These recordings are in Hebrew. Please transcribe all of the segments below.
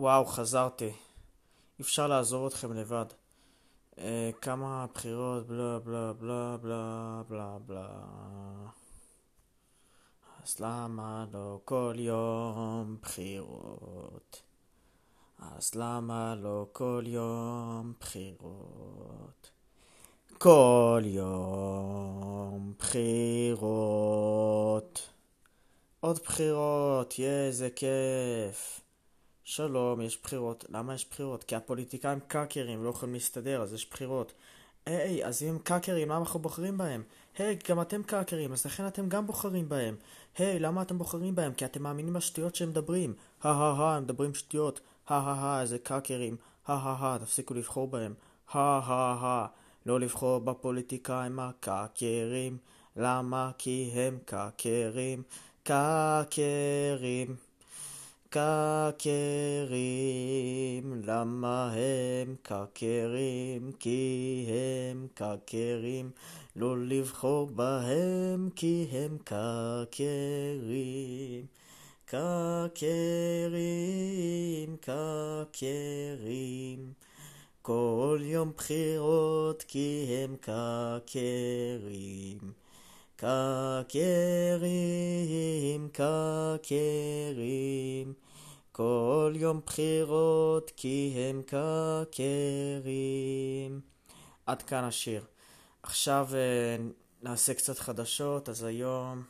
וואו, חזרתי. אפשר לעזוב אתכם לבד. אה, כמה בחירות, בלה בלה בלה בלה בלה בלה. אז למה לא כל יום בחירות? אז למה לא כל יום בחירות? כל יום בחירות. עוד בחירות, יא, איזה כיף. שלום, יש בחירות. למה יש בחירות? כי הפוליטיקאים קאקרים, לא יכולים להסתדר, אז יש בחירות. היי, אז אם הם קאקרים, למה אנחנו בוחרים בהם? היי, גם אתם קאקרים, אז לכן אתם גם בוחרים בהם. היי, למה אתם בוחרים בהם? כי אתם מאמינים בשטויות שהם מדברים. הא הא הא, הם מדברים שטויות. הא הא הא, איזה קאקרים. הא הא הא, תפסיקו לבחור בהם. הא הא הא, לא לבחור בפוליטיקאים הקאקרים. למה? כי הם קאקרים. קאקרים. קקרים, למה הם קקרים? כי הם קקרים, לא לבחור בהם כי הם קקרים. קקרים, קקרים, כל יום בחירות כי הם קקרים. קקרים, קקרים, כל יום בחירות כי הם קקרים. עד כאן השיר. עכשיו אה, נעשה קצת חדשות, אז היום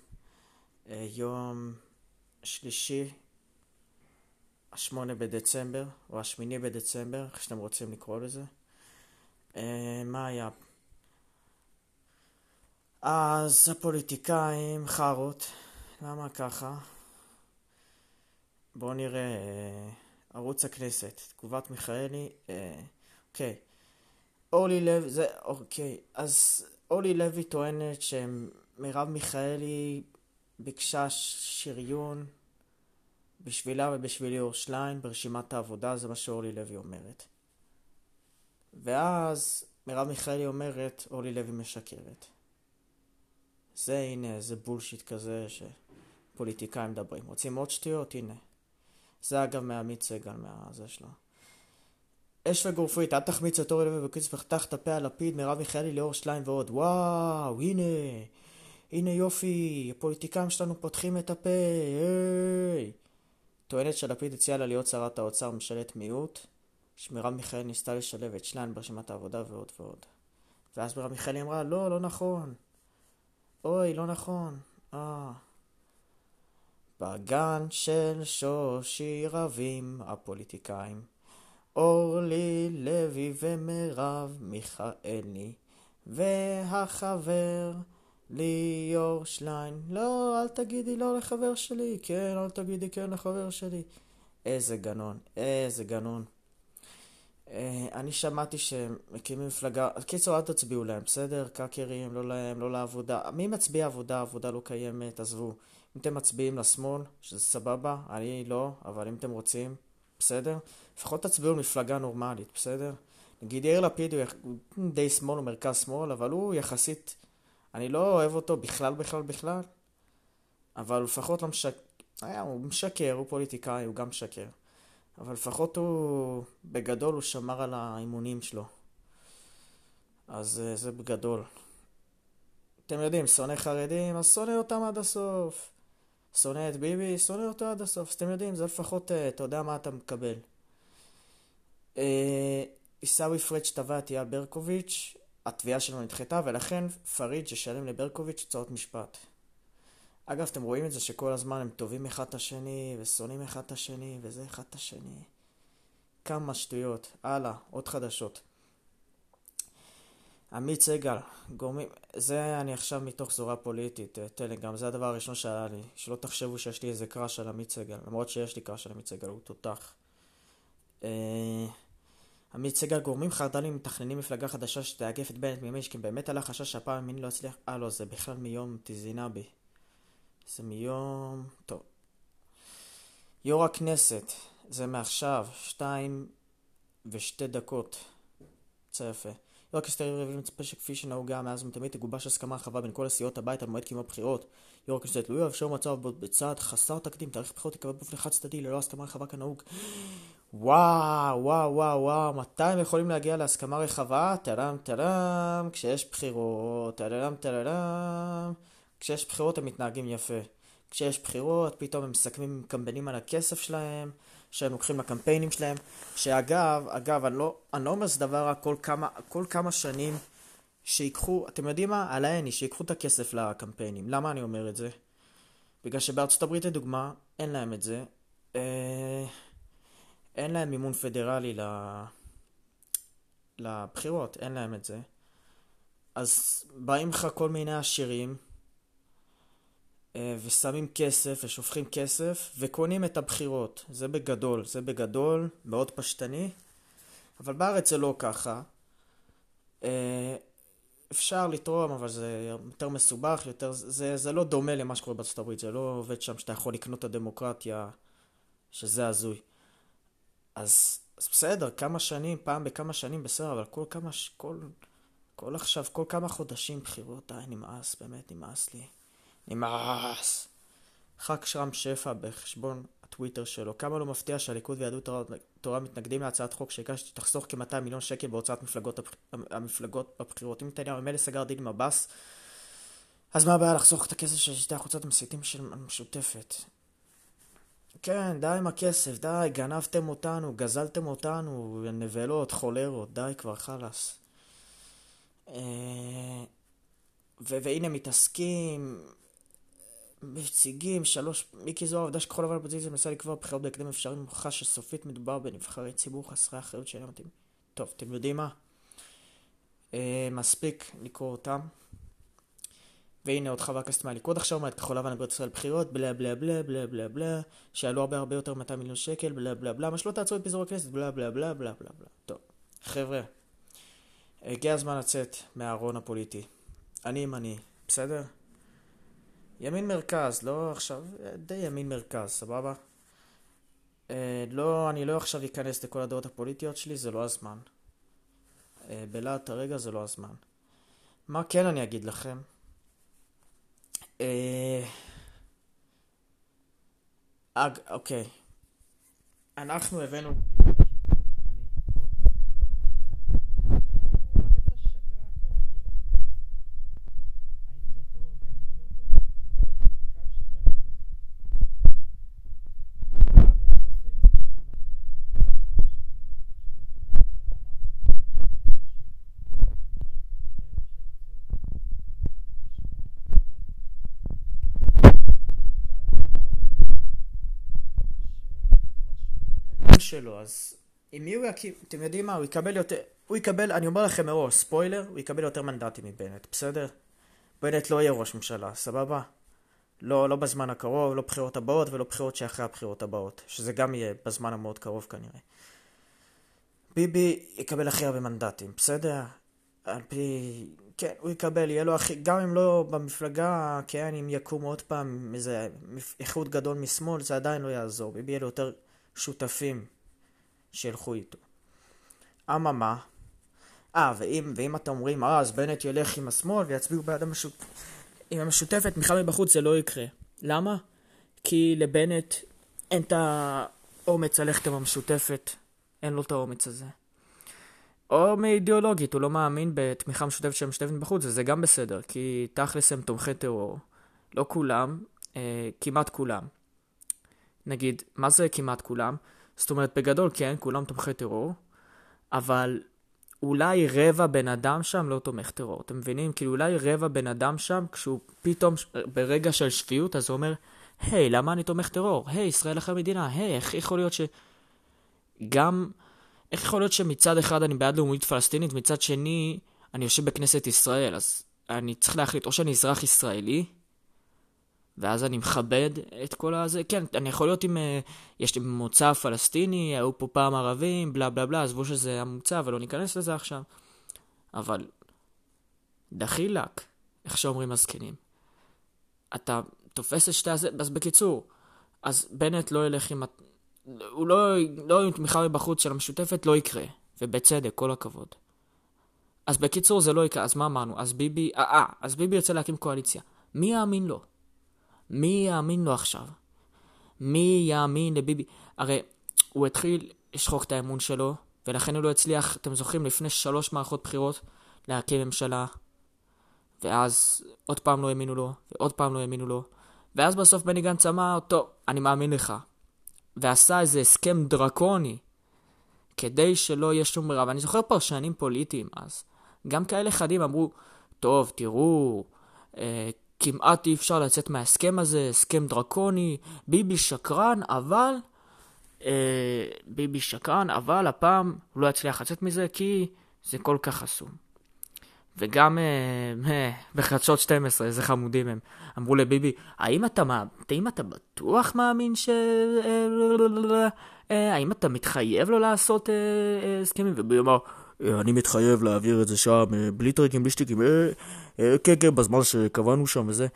אה, יום שלישי, השמונה בדצמבר, או השמיני בדצמבר, איך שאתם רוצים לקרוא לזה. אה, מה היה? אז הפוליטיקאים חארות, למה ככה? בואו נראה, ערוץ הכנסת, תגובת מיכאלי, אוקיי. אורלי לוי, זה, אוקיי, אז אורלי לוי טוענת שמרב מיכאלי ביקשה שריון בשבילה ובשביל ליאור שליין ברשימת העבודה, זה מה שאורלי לוי אומרת. ואז מרב מיכאלי אומרת, אורלי לוי משקרת. זה הנה, זה בולשיט כזה שפוליטיקאים מדברים. רוצים עוד שטויות? הנה. זה אגב מעמית סגל, מהזה שלו. אש וגורפית, אל תחמיץ את אורי לוי בקיץ ופתח את הפה על לפיד, מרב מיכאלי, ליאור שליין ועוד. וואו, הנה, הנה יופי, הפוליטיקאים שלנו פותחים את הפה, היי. טוענת שלפיד הציע לה להיות שרת האוצר ממשלת מיעוט, שמרב מיכאלי ניסתה לשלב את שליין ברשימת העבודה ועוד ועוד. ואז מרב מיכאלי אמרה, לא, לא נכון. אוי, לא נכון. אה. בגן של שושי רבים הפוליטיקאים. אורלי לוי ומרב מיכאלי, והחבר ליאור שליין. לא, אל תגידי לא לחבר שלי, כן, אל תגידי כן לחבר שלי. איזה גנון, איזה גנון. אני שמעתי שהם מקימים מפלגה, קיצור אל תצביעו להם, בסדר? קאקרים, לא להם, לא לעבודה. מי מצביע עבודה? עבודה לא קיימת, עזבו. אם אתם מצביעים לשמאל, שזה סבבה, אני לא, אבל אם אתם רוצים, בסדר? לפחות תצביעו למפלגה נורמלית, בסדר? נגיד יאיר לפיד הוא די שמאל, הוא מרכז שמאל, אבל הוא יחסית, אני לא אוהב אותו בכלל בכלל בכלל, אבל לפחות לא משקר, הוא משקר, הוא פוליטיקאי, הוא גם משקר. אבל לפחות הוא, בגדול הוא שמר על האימונים שלו. אז אה, זה בגדול. אתם יודעים, שונא חרדים, אז שונא אותם עד הסוף. שונא את ביבי, שונא אותו עד הסוף. אז אתם יודעים, זה לפחות, אה, אתה יודע מה אתה מקבל. אה, עיסאווי פריג' תבע את אייל ברקוביץ', התביעה שלו נדחתה, ולכן פריג' ישלם לברקוביץ' הוצאות משפט. אגב, אתם רואים את זה שכל הזמן הם טובים אחד את השני, ושונאים אחד את השני, וזה אחד את השני. כמה שטויות. הלאה, עוד חדשות. עמית סגל, גורמים, זה אני עכשיו מתוך זורה פוליטית, אה, טלגרם, זה הדבר הראשון שהיה לי, שלא תחשבו שיש לי איזה קראש על עמית סגל, למרות שיש לי קראש על עמית סגל, הוא תותח. אה, עמית סגל, גורמים חרד"לים מתכננים מפלגה חדשה שתאגף את בנט מימין, כי באמת עלה חשש שהפעם ימין לא יצליח, אה לא, זה בכלל מיום תזינה בי. זה מיום... טוב. יו"ר הכנסת, זה מעכשיו, שתיים ושתי דקות. יוצא יפה. יו"ר הכנסת יריב לוין מצפה שכפי שנהוגה מאז ומתמיד תגובש הסכמה רחבה בין כל הסיעות הבית על מועד קיום הבחירות. יו"ר הכנסת לא יאפשר מצב בצעד חסר תקדים, תאריך בחירות יקבל באופן חד צדדי ללא הסכמה רחבה כנהוג. וואו, וואו, וואו, וואו, מתי הם יכולים להגיע להסכמה רחבה? טלם טלם, כשיש בחירות, טלם טלם, כשיש בחירות הם מתנהגים יפה. כשיש בחירות, פתאום הם מסכמים, מקמבנים על הכסף שלהם, שהם לוקחים לקמפיינים שלהם, שאגב, אגב, אני לא, אני לא אומר שזה דבר רע כל כמה, כל כמה שנים שיקחו, אתם יודעים מה? על העני, שיקחו את הכסף לקמפיינים. למה אני אומר את זה? בגלל שבארצות הברית לדוגמה, אין להם את זה. אה, אין להם מימון פדרלי לבחירות, אין להם את זה. אז באים לך כל מיני עשירים ושמים כסף ושופכים כסף וקונים את הבחירות. זה בגדול, זה בגדול, מאוד פשטני, אבל בארץ זה לא ככה. אה, אפשר לתרום, אבל זה יותר מסובך, יותר, זה, זה לא דומה למה שקורה בארצות הברית, זה לא עובד שם שאתה יכול לקנות את הדמוקרטיה, שזה הזוי. אז, אז בסדר, כמה שנים, פעם בכמה שנים בסדר, אבל כל כמה, כל, כל עכשיו, כל כמה חודשים בחירות, די, נמאס, באמת נמאס לי. נמאס. ח"כ שרם שפע בחשבון הטוויטר שלו, כמה לא מפתיע שהליכוד ויהדות תורה, תורה מתנגדים להצעת חוק שהגשתי תחסוך כ-200 מיליון שקל בהוצאת מפלגות, המפלגות בבחירות. אם נתניהו ממילא סגר דיל עם עבאס, אז מה הבעיה לחסוך את הכסף של שתי חוצות המסיתים של המשותפת? כן, די עם הכסף, די, גנבתם אותנו, גזלתם אותנו, נבלות, חולרות, די כבר, חלאס. אה, והנה מתעסקים, מציגים, שלוש, מיקי זוהר, עובדה שכחול לבן אופוזיציה מנסה לקבוע בחירות בהקדם אפשרי מוכחה שסופית מדובר בנבחרי ציבור חסרי אחריות שאינם מתאים. טוב, אתם יודעים מה? אה, מספיק לקרוא אותם. והנה עוד חבר כנסת מהליכוד עכשיו אומרת כחול לבן אגרות ישראל בחירות, בלה בלה בלה בלה בלה בלה, שעלו הרבה הרבה יותר מ-200 מיליון שקל, בלה בלה בלה, מה שלא תעצרו את פיזור הכנסת, בלה בלה בלה בלה בלה בלה. טוב, חבר'ה, הגיע הזמן לצאת מהארון הפוליטי. אני ימני, בסדר? ימין מרכז, לא עכשיו, די ימין מרכז, סבבה? אה, לא, אני לא עכשיו אכנס לכל הדעות הפוליטיות שלי, זה לא הזמן. אה, בלהט הרגע זה לא הזמן. מה כן אני אגיד לכם? אה... אוקיי. אנחנו הבאנו... שלו, אז עם מי הוא יקים, אתם יודעים מה, הוא יקבל יותר, הוא יקבל, אני אומר לכם מראש, ספוילר, הוא יקבל יותר מנדטים מבנט, בסדר? בנט לא יהיה ראש ממשלה, סבבה? לא, לא בזמן הקרוב, לא בחירות הבאות ולא בחירות שאחרי הבחירות הבאות, שזה גם יהיה בזמן המאוד קרוב כנראה. ביבי יקבל הכי הרבה מנדטים, בסדר? על פי... כן, הוא יקבל, יהיה לו הכי... גם אם לא במפלגה, כן, אם יקום עוד פעם איזה איחוד גדול משמאל, זה עדיין לא יעזור. ביבי יהיה לו יותר שותפים שילכו איתו. אממה, אה, ואם, ואם אתם אומרים, אה, אז בנט ילך עם השמאל ויצביעו בעד המשות... עם המשותפת, מיכל מבחוץ, זה לא יקרה. למה? כי לבנט אין את האומץ ללכת עם המשותפת. אין לו את האומץ הזה. או מאידיאולוגית, הוא לא מאמין בתמיכה משותפת של המשותפת בחוץ, וזה גם בסדר, כי תכלס הם תומכי טרור. לא כולם, אה, כמעט כולם. נגיד, מה זה כמעט כולם? זאת אומרת, בגדול כן, כולם תומכי טרור, אבל אולי רבע בן אדם שם לא תומך טרור, אתם מבינים? כאילו אולי רבע בן אדם שם, כשהוא פתאום ברגע של שפיות, אז הוא אומר, היי, hey, למה אני תומך טרור? היי, hey, ישראל אחרי מדינה, היי, hey, איך יכול להיות ש... גם... איך יכול להיות שמצד אחד אני בעד לאומית פלסטינית, מצד שני אני יושב בכנסת ישראל, אז אני צריך להחליט, או שאני אזרח ישראלי, ואז אני מכבד את כל הזה. כן, אני יכול להיות עם... אה, יש לי מוצא פלסטיני, היו פה פעם ערבים, בלה בלה בלה, עזבו שזה המוצא, ולא ניכנס לזה עכשיו. אבל דחילק, איך שאומרים הזקנים. אתה תופס את שתי הזה, אז בקיצור, אז בנט לא ילך עם... הוא לא, לא עם תמיכה מבחוץ של המשותפת, לא יקרה. ובצדק, כל הכבוד. אז בקיצור, זה לא יקרה, אז מה אמרנו? אז ביבי, אה, אה אז ביבי יוצא להקים קואליציה. מי יאמין לו? מי יאמין לו עכשיו? מי יאמין לביבי? הרי הוא התחיל לשחוק את האמון שלו, ולכן הוא לא הצליח, אתם זוכרים, לפני שלוש מערכות בחירות, להקים ממשלה. ואז עוד פעם לא האמינו לו, ועוד פעם לא האמינו לו. ואז בסוף בני גנץ אמר, טוב, אני מאמין לך. ועשה איזה הסכם דרקוני, כדי שלא יהיה שום ברירה. ואני זוכר פרשנים פוליטיים אז. גם כאלה חדים אמרו, טוב, תראו, אה, כמעט אי אפשר לצאת מההסכם הזה, הסכם דרקוני, ביבי שקרן, אבל... אה, ביבי שקרן, אבל הפעם הוא לא יצליח לצאת מזה כי זה כל כך חסום. וגם אה, אה, בחדשות 12, איזה חמודים הם, אמרו לביבי, האם אתה, האם אתה בטוח מאמין ש... אה, אה, האם אתה מתחייב לו לעשות אה, אה, הסכמים? וביבי אמר, אה, אני מתחייב להעביר את זה שם, אה, בלי טריקים, בלי שטיקים, אה, כן, כן, בזמן שקבענו שם וזה.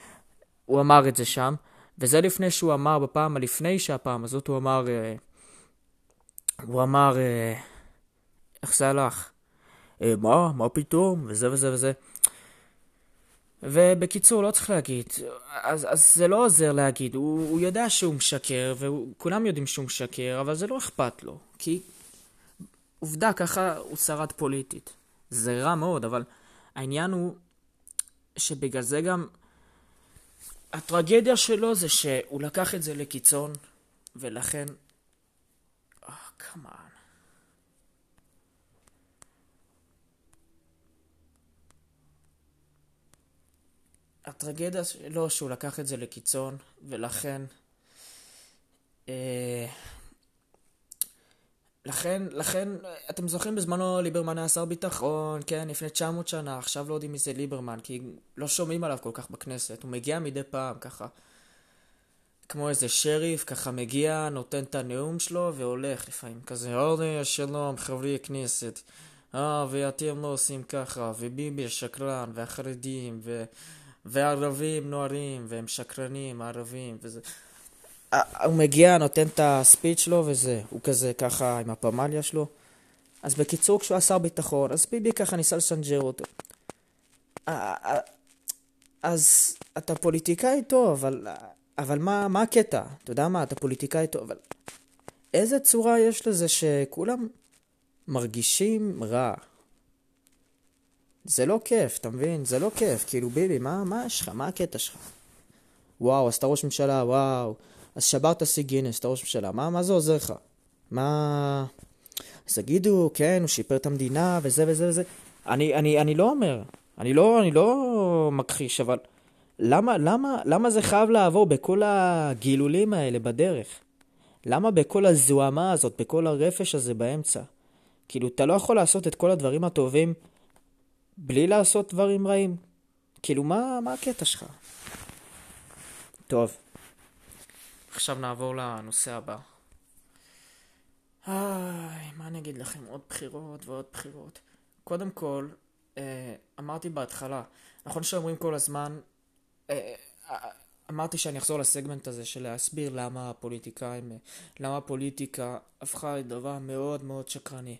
הוא אמר את זה שם, וזה לפני שהוא אמר בפעם הלפני שהפעם הזאת הוא אמר, אה, הוא אמר, אה, איך זה הלך? אה, מה? מה פתאום? וזה וזה וזה. ובקיצור, לא צריך להגיד. אז, אז זה לא עוזר להגיד, הוא, הוא יודע שהוא משקר, וכולם יודעים שהוא משקר, אבל זה לא אכפת לו. כי עובדה, ככה הוא שרד פוליטית. זה רע מאוד, אבל העניין הוא שבגלל זה גם... הטרגדיה שלו זה שהוא לקח את זה לקיצון, ולכן... אה, כמה... הטרגדיה שלו שהוא לקח את זה לקיצון, ולכן... אה, לכן, לכן, אתם זוכרים בזמנו ליברמן היה שר ביטחון, כן, לפני 900 שנה, עכשיו לא יודעים מי זה ליברמן, כי לא שומעים עליו כל כך בכנסת, הוא מגיע מדי פעם, ככה, כמו איזה שריף, ככה מגיע, נותן את הנאום שלו והולך לפעמים, כזה, אורי, שלום, חברי הכנסת, אה, ואתם לא עושים ככה, וביבי שקרן, והחרדים, ו... וערבים נוערים, והם שקרנים, הערבים, וזה... הוא מגיע, נותן את הספיץ' שלו וזה, הוא כזה ככה עם הפמליה שלו. אז בקיצור, כשהוא היה שר ביטחון, אז ביבי ככה ניסה לסנג'ר אותו. אז אתה פוליטיקאי טוב, אבל, אבל מה, מה הקטע? אתה יודע מה, אתה פוליטיקאי טוב, אבל איזה צורה יש לזה שכולם מרגישים רע? זה לא כיף, אתה מבין? זה לא כיף. כאילו, ביבי, מה, מה יש לך? מה הקטע שלך? וואו, אתה ראש ממשלה, וואו. אז שברת שיא גינס, אתה ראש ממשלה. מה, מה זה עוזר לך? מה... אז תגידו, כן, הוא שיפר את המדינה, וזה וזה וזה. אני, אני, אני לא אומר, אני לא, אני לא מכחיש, אבל למה, למה, למה זה חייב לעבור בכל הגילולים האלה בדרך? למה בכל הזוהמה הזאת, בכל הרפש הזה באמצע? כאילו, אתה לא יכול לעשות את כל הדברים הטובים בלי לעשות דברים רעים. כאילו, מה, מה הקטע שלך? טוב, עכשיו נעבור לנושא הבא. איי, מה אני אגיד לכם? עוד בחירות ועוד בחירות. קודם כל, אה, אמרתי בהתחלה, נכון שאומרים כל הזמן, אה, אה, אמרתי שאני אחזור לסגמנט הזה של להסביר למה הפוליטיקאים, למה הפוליטיקה הפכה לדבר מאוד מאוד שקרני.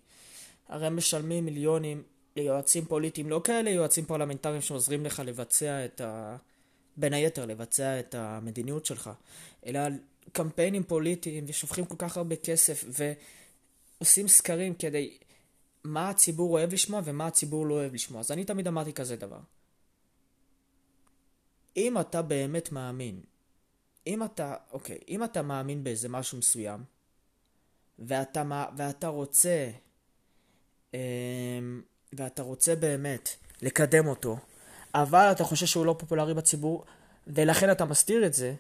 הרי הם משלמים מיליונים ליועצים פוליטיים, לא כאלה יועצים פרלמנטריים שעוזרים לך לבצע את ה... בין היתר לבצע את המדיניות שלך, אלא קמפיינים פוליטיים ושופכים כל כך הרבה כסף ועושים סקרים כדי מה הציבור אוהב לשמוע ומה הציבור לא אוהב לשמוע. אז אני תמיד אמרתי כזה דבר. אם אתה באמת מאמין, אם אתה, אוקיי, אם אתה מאמין באיזה משהו מסוים, ואתה, ואתה רוצה, אמ, ואתה רוצה באמת לקדם אותו, אבל אתה חושב שהוא לא פופולרי בציבור, ולכן אתה מסתיר את זה,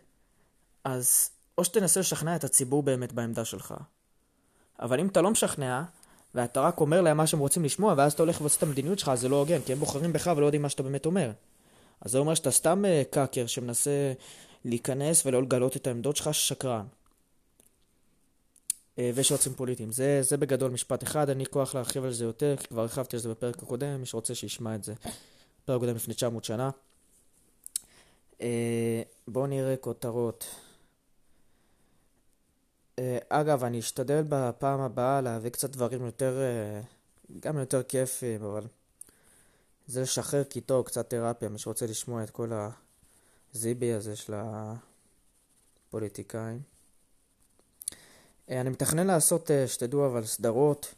אז או שתנסה לשכנע את הציבור באמת בעמדה שלך. אבל אם אתה לא משכנע, ואתה רק אומר להם מה שהם רוצים לשמוע, ואז אתה הולך ועושה את המדיניות שלך, אז זה לא הוגן, כי הם בוחרים בך ולא יודעים מה שאתה באמת אומר. אז זה אומר שאתה סתם uh, קאקר שמנסה להיכנס ולא לגלות את העמדות שלך, שקרן. ויש יועצים פוליטיים. זה, זה בגדול משפט אחד, אין לי כוח להרחיב על זה יותר, כי כבר הרחבתי על זה בפרק הקודם, מי שרוצה שישמע את זה. פרק קודם לפני 900 שנה. Uh, בואו נראה כותרות. Uh, אגב, אני אשתדל בפעם הבאה להביא קצת דברים יותר, uh, גם יותר כיפים, אבל זה לשחרר קיטור, קצת תרפיה, מי שרוצה לשמוע את כל הזיבי הזה של הפוליטיקאים. אני מתכנן לעשות, שתדעו, אבל סדרות.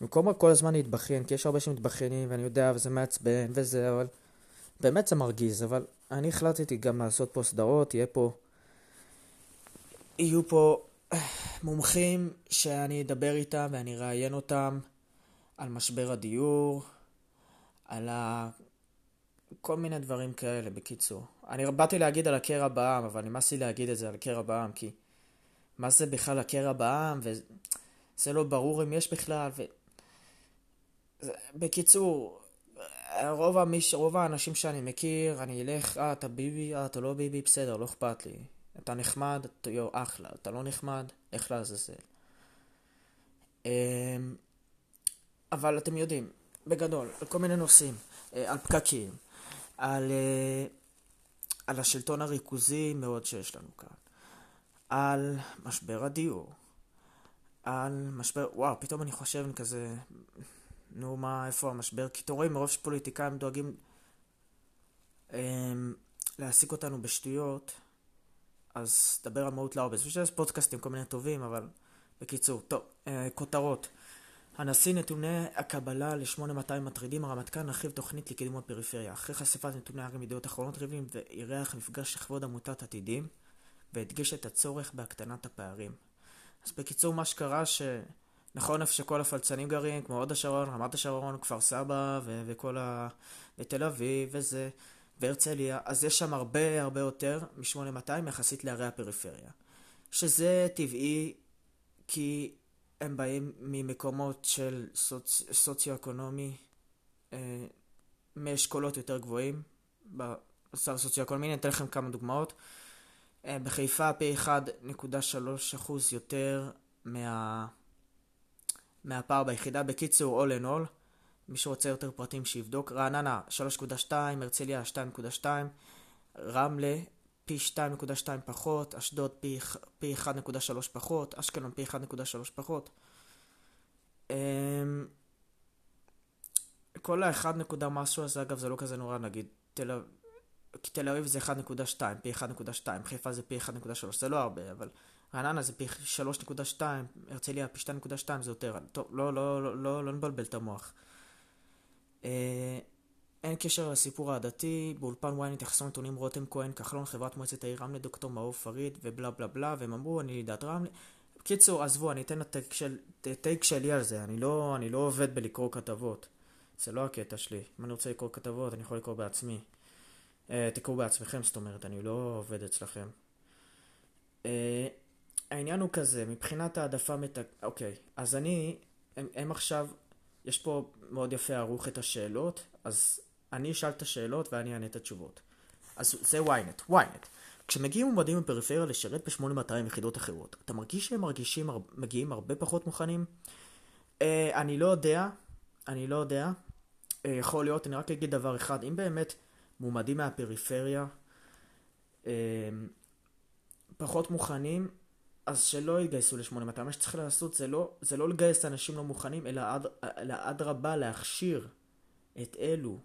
במקום כל הזמן להתבכיין, כי יש הרבה שמתבכיינים, ואני יודע, וזה מעצבן, וזה, אבל... באמת זה מרגיז, אבל אני החלטתי גם לעשות פה סדרות, יהיה פה... יהיו פה מומחים שאני אדבר איתם ואני אראיין אותם על משבר הדיור, על ה... כל מיני דברים כאלה, בקיצור. אני באתי להגיד על הקרע בעם, אבל נמאס לי להגיד את זה על הקרע בעם, כי מה זה בכלל הקרע בעם, וזה לא ברור אם יש בכלל, ו... בקיצור, רוב, המיש... רוב האנשים שאני מכיר, אני אלך, אה, אתה ביבי, אה, אתה לא ביבי, בסדר, לא אכפת לי. אתה נחמד, אתה יו, אחלה. אתה לא נחמד, איך לעזאזל. אמ, אבל אתם יודעים, בגדול, על כל מיני נושאים, אה, על פקקים, על, אה, על השלטון הריכוזי מאוד שיש לנו כאן, על משבר הדיור, על משבר, וואו, פתאום אני חושב כזה, נו מה, איפה המשבר? כי אתם רואים, מרוב שפוליטיקאים דואגים אמ, להעסיק אותנו בשטויות, אז דבר על מהות לאובס. יש פודקאסטים כל מיני טובים, אבל בקיצור, טוב, אה, כותרות. הנשיא נתוני הקבלה ל-8200 מטרידים, הרמטכ"ל נרחיב תוכנית לקידום הפריפריה. אחרי חשיפת נתוני הר"י מידיעות אחרונות ריבלין ואירח מפגש לכבוד עמותת עתידים, והדגיש את הצורך בהקטנת הפערים. אז בקיצור, מה שקרה ש... נכון איפה שכל הפלצנים גרים, כמו הוד השרון, רמת השרון, כפר סבא ו- וכל ה... ותל אביב וזה, והרצליה, אז יש שם הרבה הרבה יותר מ-8200 יחסית לערי הפריפריה. שזה טבעי כי הם באים ממקומות של סוצ... סוציו-אקונומי, אה, מאשכולות יותר גבוהים, במצב הסוציו-אקונומי, אני אתן לכם כמה דוגמאות. אה, בחיפה פי 1.3% יותר מה... מהפער ביחידה. בקיצור, all in all, מי שרוצה יותר פרטים שיבדוק. רעננה 3.2, הרצליה 2.2, רמלה פי 2.2 פחות, אשדוד פי, פי 1.3 פחות, אשקלון פי 1.3 פחות. אמ, כל ה-1 נקודה משהו הזה, אגב, זה לא כזה נורא, נגיד, תל אביב, תל אביב זה 1.2, פי 1.2, חיפה זה פי 1.3, זה לא הרבה, אבל רעננה זה פי 3.2, הרצליה פי 2.2 זה יותר, טוב, לא, לא, לא, לא, לא נבלבל את המוח. אה, אין קשר לסיפור העדתי, באולפן וויין התייחסו נתונים רותם כהן, כחלון, חברת מועצת העיר רמלה, דוקטור מאור פריד ובלה בלה בלה, והם אמרו, אני לידת רמלה. בקיצור, עזבו, אני אתן את של, שלי על זה, אני לא, אני לא עובד בלקרוא כתבות. זה לא הקטע שלי. אם אני רוצה לקרוא כתבות, אני יכול לקרוא בעצמי. אה, תקראו בעצמכם, זאת אומרת, אני לא עובד אצלכם. אה, העניין הוא כזה, מבחינת העדפה מת... אוקיי, אז אני, הם, הם עכשיו, יש פה מאוד יפה ערוך את השאלות, אז אני אשאל את השאלות ואני אענה את התשובות. אז זה ynet, ynet. כשמגיעים מועמדים בפריפריה לשרת ב-8200 יחידות אחרות, אתה מרגיש שהם מרגישים, מגיעים הרבה פחות מוכנים? אה, אני לא יודע, אני לא יודע. אה, יכול להיות, אני רק אגיד דבר אחד, אם באמת מועמדים מהפריפריה אה, פחות מוכנים, אז שלא יתגייסו ל-8200. מה שצריך לעשות זה לא, זה לא לגייס אנשים לא מוכנים, אלא אדרבה להכשיר את אלו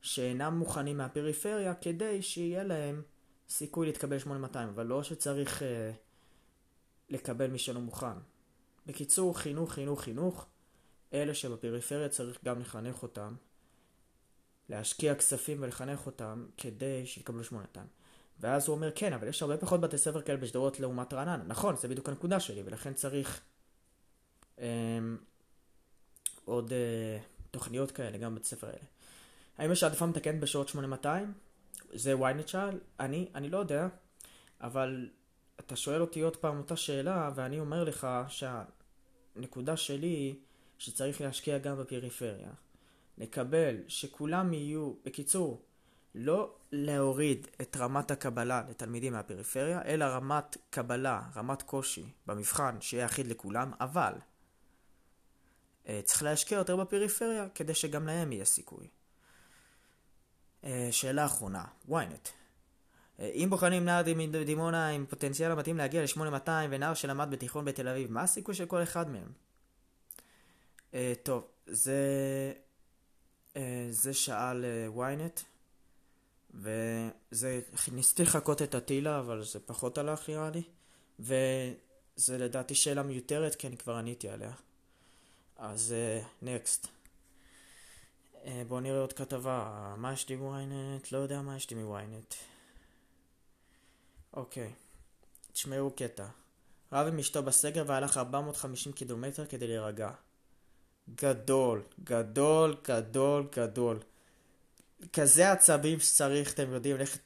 שאינם מוכנים מהפריפריה כדי שיהיה להם סיכוי להתקבל ל-8200, אבל לא שצריך uh, לקבל מי שלא מוכן. בקיצור, חינוך, חינוך, חינוך. אלה שבפריפריה צריך גם לחנך אותם, להשקיע כספים ולחנך אותם כדי שיתקבלו 8200. ואז הוא אומר, כן, אבל יש הרבה פחות בתי ספר כאלה בשדרות לעומת רעננה. נכון, זה בדיוק הנקודה שלי, ולכן צריך um, עוד uh, תוכניות כאלה, גם בבתי ספר האלה. האם יש העדפה מתקנת בשעות 8200? זה ynet שאל? אני, אני לא יודע, אבל אתה שואל אותי עוד פעם אותה שאלה, ואני אומר לך שהנקודה שלי היא שצריך להשקיע גם בפריפריה. לקבל שכולם יהיו, בקיצור, לא להוריד את רמת הקבלה לתלמידים מהפריפריה, אלא רמת קבלה, רמת קושי במבחן שיהיה אחיד לכולם, אבל אה, צריך להשקיע יותר בפריפריה כדי שגם להם יהיה סיכוי. אה, שאלה אחרונה, ynet. אה, אם בוחנים נער דימונה עם פוטנציאל המתאים להגיע ל-8200 ונער שלמד בתיכון בתל אביב, מה הסיכוי של כל אחד מהם? טוב, זה, זה שאל ynet. וזה, ניסיתי לחכות את הטילה, אבל זה פחות הלך נראה לי. זה לדעתי שאלה מיותרת, כי אני כבר עניתי עליה. אז נקסט. Uh, uh, בואו נראה עוד כתבה. מה יש לי מוויינט? לא יודע מה יש לי מוויינט. אוקיי. תשמעו קטע. רב עם אשתו בסגר והלך 450 קילומטר כדי להירגע. גדול, גדול, גדול, גדול. כזה עצבים שצריך, אתם יודעים, ללכת...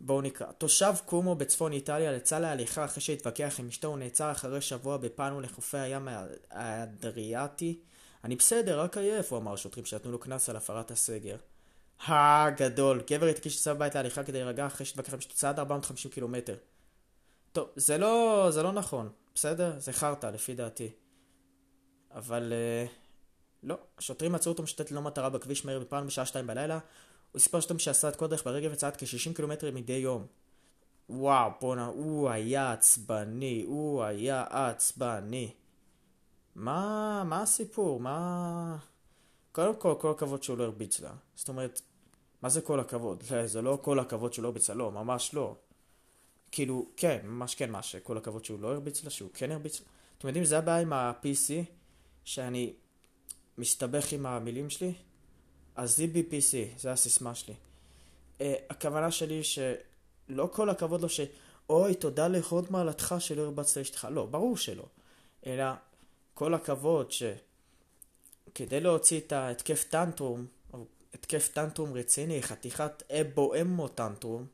בואו נקרא. תושב קומו בצפון איטליה יצא להליכה אחרי שהתווכח עם אשתו, הוא נעצר אחרי שבוע בפאנו לחופי הים האדריאטי. אני בסדר, רק עייף, הוא אמר שוטרים שנתנו לו קנס על הפרת הסגר. הגדול. גבר התקיש את בית להליכה כדי להירגע אחרי שהתווכח עם אשתו צעד 450 קילומטר. טוב, זה לא, זה לא נכון, בסדר? זה חרטא, לפי דעתי. אבל... Uh... לא, השוטרים עצרו אותו משתת ללא מטרה בכביש מהיר בפעם בשעה שתיים בלילה. הוא סיפר שאתם שעשה את כל דרך ברגל וצעד כ-60 קילומטר מדי יום. וואו, בואנה, הוא היה עצבני, הוא היה עצבני. מה, מה הסיפור? מה... קודם כל, כל הכבוד שהוא לא הרביץ לה. זאת אומרת, מה זה כל הכבוד? זה לא כל הכבוד שהוא לא הרביץ לה, לא, ממש לא. כאילו, כן, ממש כן, מה שכל הכבוד שהוא לא הרביץ לה, שהוא כן הרביץ לה. אתם יודעים, זה הבעיה עם ה-PC, שאני מסתבך עם המילים שלי, אז ZBPC, זה הסיסמה שלי. Uh, הכוונה שלי שלא כל הכבוד לו ש... אוי, תודה להוד מעלתך שלא הרבצת לאשתך. לא, ברור שלא. אלא כל הכבוד שכדי להוציא את ההתקף טנטרום, או התקף טנטרום רציני, חתיכת אבו אמו טנטרום,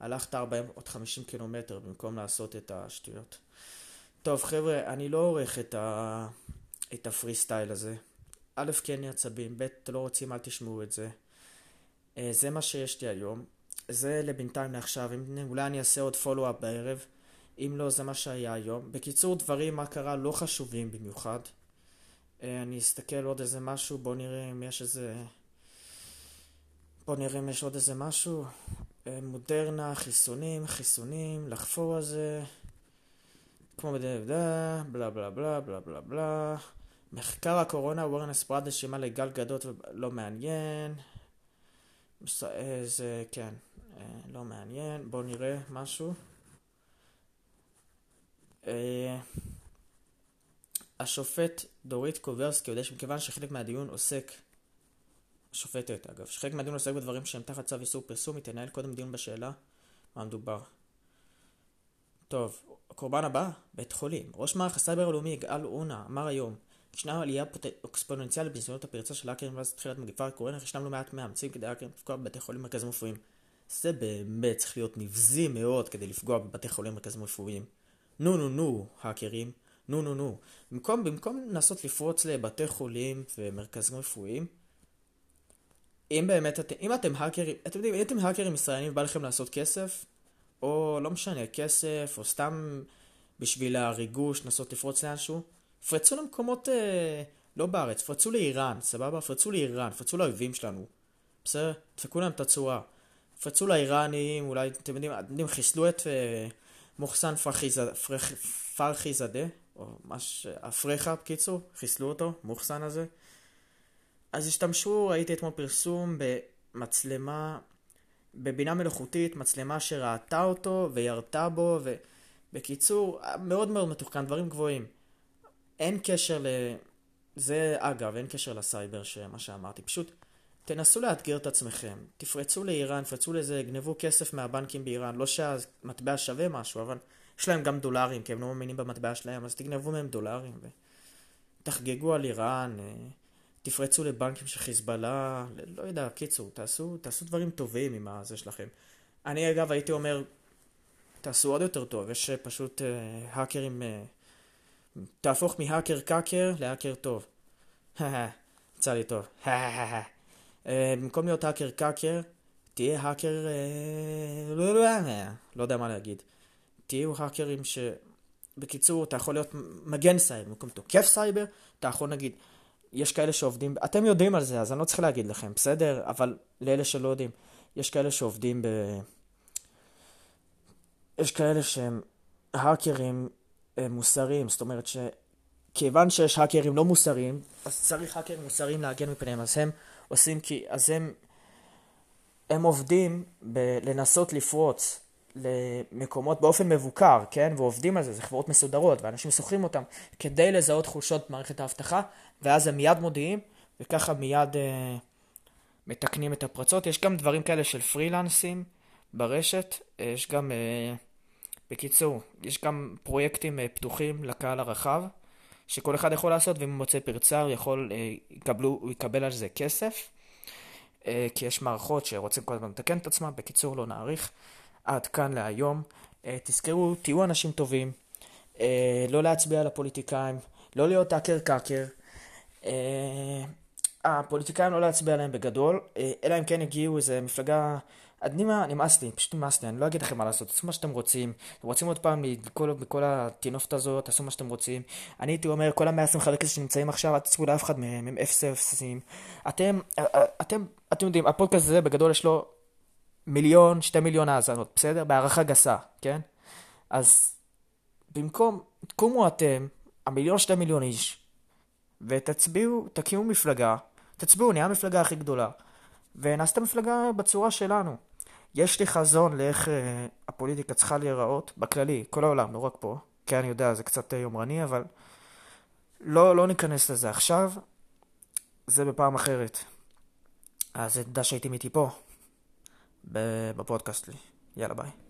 הלכת 40 עוד 50 קילומטר במקום לעשות את השטויות. טוב חבר'ה, אני לא עורך את, ה... את הפרי סטייל הזה. א', כי אין לי עצבים, ב', לא רוצים, אל תשמעו את זה. Uh, זה מה שיש לי היום. זה לבינתיים לעכשיו, אם, אולי אני אעשה עוד פולו-אפ בערב. אם לא, זה מה שהיה היום. בקיצור, דברים, מה קרה, לא חשובים במיוחד. Uh, אני אסתכל עוד איזה משהו, בואו נראה אם יש איזה... בואו נראה אם יש עוד איזה משהו. Uh, מודרנה, חיסונים, חיסונים, לחפור על זה. כמו בלה בלה בלה בלה בלה בלה בלה מחקר הקורונה, וורנס פרט נשימה לגל גדות ולא מעניין. זה, כן, אה, לא מעניין. בואו נראה משהו. אה, השופט דורית קוברסקי יודע שמכיוון שחלק מהדיון עוסק, השופטת אגב, שחלק מהדיון עוסק בדברים שהם תחת צו איסור פרסום, היא תנהל קודם דיון בשאלה מה מדובר. טוב, הקורבן הבא, בית חולים. ראש מערך הסייבר הלאומי יגאל אונה אמר היום ישנה עלייה אקספוננציאלית בניסיונות הפרצה של האקרים מאז תחילת מגפת הקורונה, אך ישנם לא מעט מאמצים כדי האקרים לפגוע בבתי חולים ומרכזים רפואיים. זה באמת צריך להיות נבזי מאוד כדי לפגוע בבתי חולים ומרכזים רפואיים. נו נו נו, האקרים, נו נו נו. במקום, במקום לנסות לפרוץ לבתי חולים ומרכזים רפואיים, אם באמת אתם, אם אתם האקרים, אתם יודעים, אם אתם האקרים ישראלים ובא לכם לעשות כסף, או לא משנה, כסף, או סתם בשביל הריגוש, לנסות לפרוץ לאנשהו, פרצו למקומות, אה, לא בארץ, פרצו לאיראן, סבבה? פרצו לאיראן, פרצו לאויבים שלנו. בסדר? דפקו להם את הצורה. פרצו לאיראנים, אולי, אתם יודעים, אתם יודעים, חיסלו את אה, מוחסן פרחי זדה, או מש... אפרחה, בקיצור, חיסלו אותו, מוחסן הזה. אז השתמשו, ראיתי אתמול פרסום במצלמה, בבינה מלאכותית, מצלמה שראתה אותו וירתה בו, ובקיצור, מאוד מאוד מתוחכם, דברים גבוהים. אין קשר ל... זה אגב, אין קשר לסייבר, מה שאמרתי. פשוט תנסו לאתגר את עצמכם. תפרצו לאיראן, תפרצו לזה, גנבו כסף מהבנקים באיראן. לא שהמטבע שווה משהו, אבל יש להם גם דולרים, כי הם לא מאמינים במטבע שלהם, אז תגנבו מהם דולרים. ותחגגו על איראן, אה, תפרצו לבנקים של חיזבאללה, לא יודע, קיצור, תעשו, תעשו דברים טובים עם הזה שלכם. אני אגב הייתי אומר, תעשו עוד יותר טוב, יש פשוט אה, האקרים... אה, תהפוך מהאקר קאקר להאקר טוב. יצא לי טוב. אה, במקום להיות האקר קאקר, תהיה האקר... אה, לא, לא, לא, לא יודע מה להגיד. תהיו האקרים ש... בקיצור, אתה יכול להיות מגן סייבר, במקום תוקף סייבר, אתה יכול נגיד, יש כאלה שעובדים, אתם יודעים על זה, אז אני לא צריך להגיד לכם, בסדר? אבל לאלה שלא יודעים, יש כאלה שעובדים ב... יש כאלה שהם האקרים אה, מוסריים, זאת אומרת שכיוון שיש האקרים לא מוסריים, אז צריך האקרים מוסריים להגן מפניהם, אז הם עושים כי, אז הם, הם עובדים בלנסות לפרוץ למקומות באופן מבוקר, כן? ועובדים על זה, זה חברות מסודרות, ואנשים שוכרים אותם כדי לזהות חולשות במערכת האבטחה, ואז הם מיד מודיעים, וככה מיד אה, מתקנים את הפרצות. יש גם דברים כאלה של פרילנסים ברשת, אה, יש גם, אה, בקיצור, יש גם פרויקטים אה, פתוחים לקהל הרחב, שכל אחד יכול לעשות, ואם הוא מוצא פרצה הוא יכול, אה, יקבלו, הוא יקבל על זה כסף. אה, כי יש מערכות שרוצים כל הזמן לתקן את עצמם. בקיצור, לא נאריך. עד כאן להיום. תזכרו, תהיו אנשים טובים. לא להצביע לפוליטיקאים. לא להיות האקר קאקר. הפוליטיקאים לא להצביע עליהם בגדול, אלא אם כן הגיעו איזה מפלגה... אני מה, נמאס לי, פשוט נמאס לי, אני לא אגיד לכם מה לעשות, תעשו מה שאתם רוצים. אתם רוצים עוד פעם מכל, מכל הטינופת הזאת, תעשו מה שאתם רוצים. אני הייתי אומר, כל המאה עשרים חברי כנסת שנמצאים עכשיו, אל תצפו לאף אחד מהם, הם אפס אפסים. אתם, אתם, אתם יודעים, הפודקאסט הזה בגדול יש לו מיליון, שתי מיליון האזנות, בסדר? בהערכה גסה, כן? אז במקום, תקומו אתם, המיליון, שתי מיליון איש, ותצביעו, תקימו מפלגה, תצביעו, נהיה המפלגה הכי גדולה, ונעשה את המפלגה בצורה שלנו. יש לי חזון לאיך אה, הפוליטיקה צריכה להיראות, בכללי, כל העולם, לא רק פה. כן, אני יודע, זה קצת אה, יומרני, אבל לא, לא ניכנס לזה עכשיו, זה בפעם אחרת. אז שהייתם איתי פה, בפודקאסט לי. יאללה ביי.